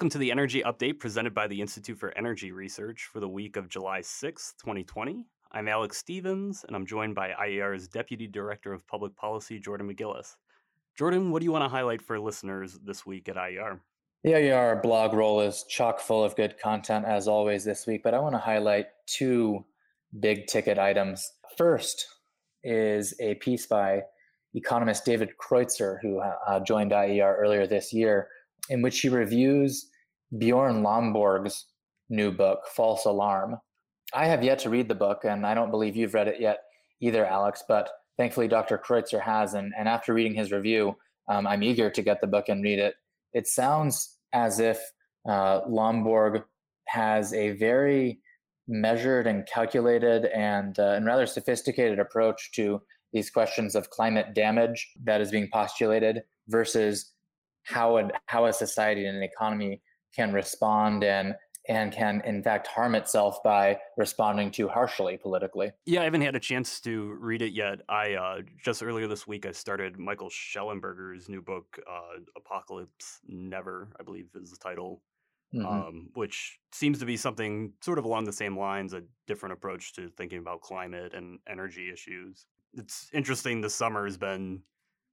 Welcome to the Energy Update presented by the Institute for Energy Research for the week of July 6, 2020. I'm Alex Stevens, and I'm joined by IER's Deputy Director of Public Policy, Jordan McGillis. Jordan, what do you want to highlight for listeners this week at IER? The IER blog roll is chock full of good content as always this week, but I want to highlight two big ticket items. First is a piece by economist David Kreutzer, who uh, joined IER earlier this year, in which he reviews Bjorn Lomborg's new book, False Alarm. I have yet to read the book, and I don't believe you've read it yet either, Alex, but thankfully Dr. Kreutzer has. And, and after reading his review, um, I'm eager to get the book and read it. It sounds as if uh, Lomborg has a very measured and calculated and, uh, and rather sophisticated approach to these questions of climate damage that is being postulated versus how a, how a society and an economy can respond and and can in fact harm itself by responding too harshly politically. Yeah, I haven't had a chance to read it yet. I uh, just earlier this week I started Michael Shellenberger's new book, uh, Apocalypse Never, I believe is the title, mm-hmm. um, which seems to be something sort of along the same lines, a different approach to thinking about climate and energy issues. It's interesting. The summer has been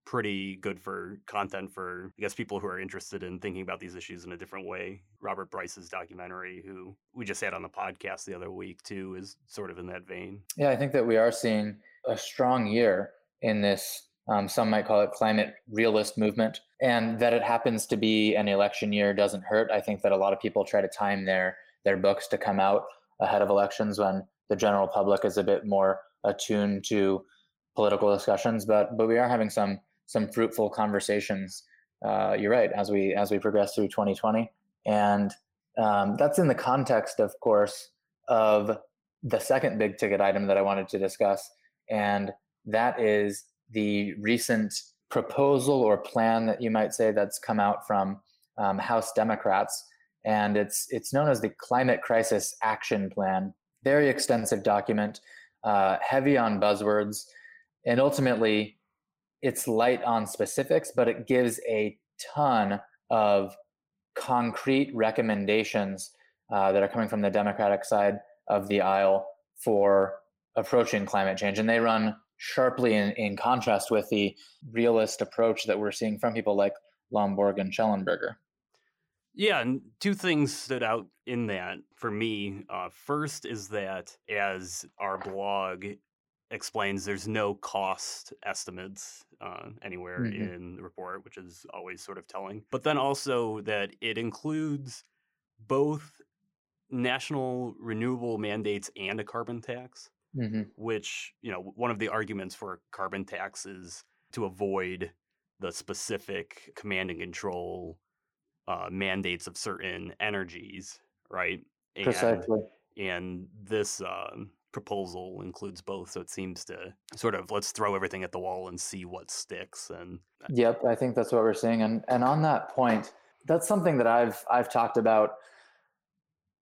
pretty good for content for I guess people who are interested in thinking about these issues in a different way. Robert Bryce's documentary, who we just had on the podcast the other week too, is sort of in that vein. Yeah, I think that we are seeing a strong year in this. Um, some might call it climate realist movement, and that it happens to be an election year doesn't hurt. I think that a lot of people try to time their their books to come out ahead of elections when the general public is a bit more attuned to political discussions. But but we are having some some fruitful conversations. Uh, you're right as we as we progress through 2020, and um, that's in the context, of course, of the second big ticket item that I wanted to discuss, and that is the recent proposal or plan that you might say that's come out from um, House Democrats, and it's it's known as the Climate Crisis Action Plan. Very extensive document, uh, heavy on buzzwords, and ultimately it's light on specifics, but it gives a ton of concrete recommendations uh, that are coming from the Democratic side of the aisle for approaching climate change. And they run sharply in, in contrast with the realist approach that we're seeing from people like Lomborg and Shellenberger. Yeah, and two things stood out in that for me. Uh, first is that as our blog explains there's no cost estimates uh, anywhere mm-hmm. in the report, which is always sort of telling. But then also that it includes both national renewable mandates and a carbon tax, mm-hmm. which, you know, one of the arguments for carbon tax is to avoid the specific command and control uh, mandates of certain energies, right? And, Precisely. And this um, proposal includes both so it seems to sort of let's throw everything at the wall and see what sticks and uh yep i think that's what we're seeing and and on that point that's something that i've i've talked about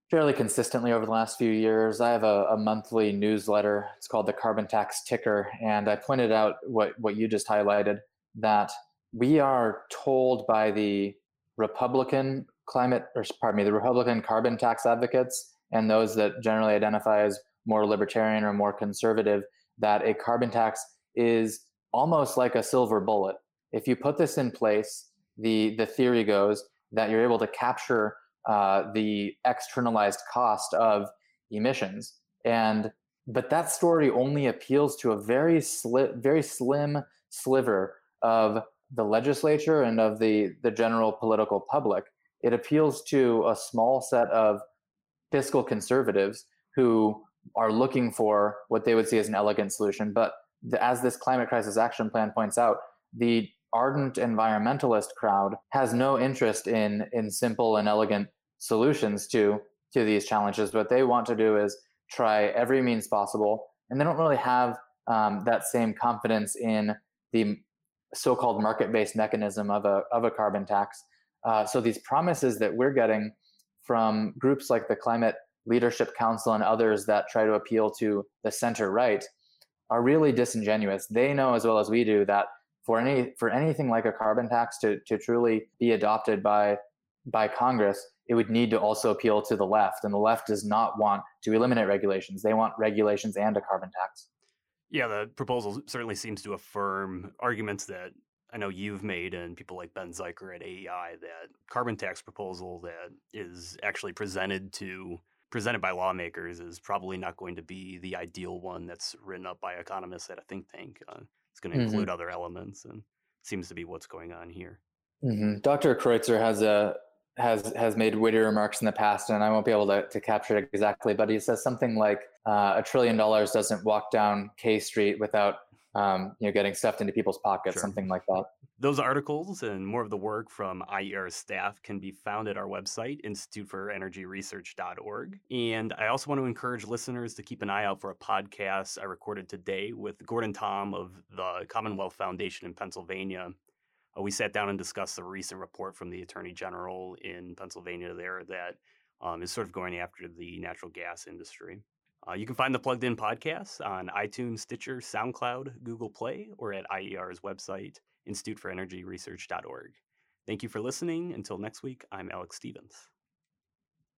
fairly consistently over the last few years. I have a, a monthly newsletter. It's called the carbon tax ticker and i pointed out what what you just highlighted that we are told by the republican climate or pardon me the republican carbon tax advocates and those that generally identify as more libertarian or more conservative that a carbon tax is almost like a silver bullet. If you put this in place, the the theory goes that you're able to capture uh, the externalized cost of emissions, and but that story only appeals to a very sli- very slim sliver of the legislature and of the the general political public. It appeals to a small set of fiscal conservatives who are looking for what they would see as an elegant solution. But the, as this climate crisis action plan points out, the ardent environmentalist crowd has no interest in in simple and elegant solutions to to these challenges. What they want to do is try every means possible, and they don't really have um, that same confidence in the so-called market-based mechanism of a of a carbon tax. Uh, so these promises that we're getting from groups like the Climate Leadership Council and others that try to appeal to the center right are really disingenuous. They know as well as we do that for any for anything like a carbon tax to, to truly be adopted by by Congress, it would need to also appeal to the left. And the left does not want to eliminate regulations. They want regulations and a carbon tax. Yeah, the proposal certainly seems to affirm arguments that I know you've made and people like Ben Zycher at AEI that carbon tax proposal that is actually presented to presented by lawmakers is probably not going to be the ideal one that's written up by economists at a think tank. Uh, it's going to mm-hmm. include other elements, and seems to be what's going on here. Mm-hmm. Dr. Kreutzer has a has has made witty remarks in the past, and I won't be able to, to capture it exactly, but he says something like uh, a trillion dollars doesn't walk down K Street without um, you know getting stuffed into people's pockets, sure. something like that. Those articles and more of the work from IER staff can be found at our website, instituteforenergyresearch.org. And I also want to encourage listeners to keep an eye out for a podcast I recorded today with Gordon Tomb of the Commonwealth Foundation in Pennsylvania uh, we sat down and discussed the recent report from the Attorney General in Pennsylvania there that um, is sort of going after the natural gas industry. Uh, you can find the Plugged In podcast on iTunes, Stitcher, SoundCloud, Google Play, or at IER's website, instituteforenergyresearch.org. Thank you for listening. Until next week, I'm Alex Stevens.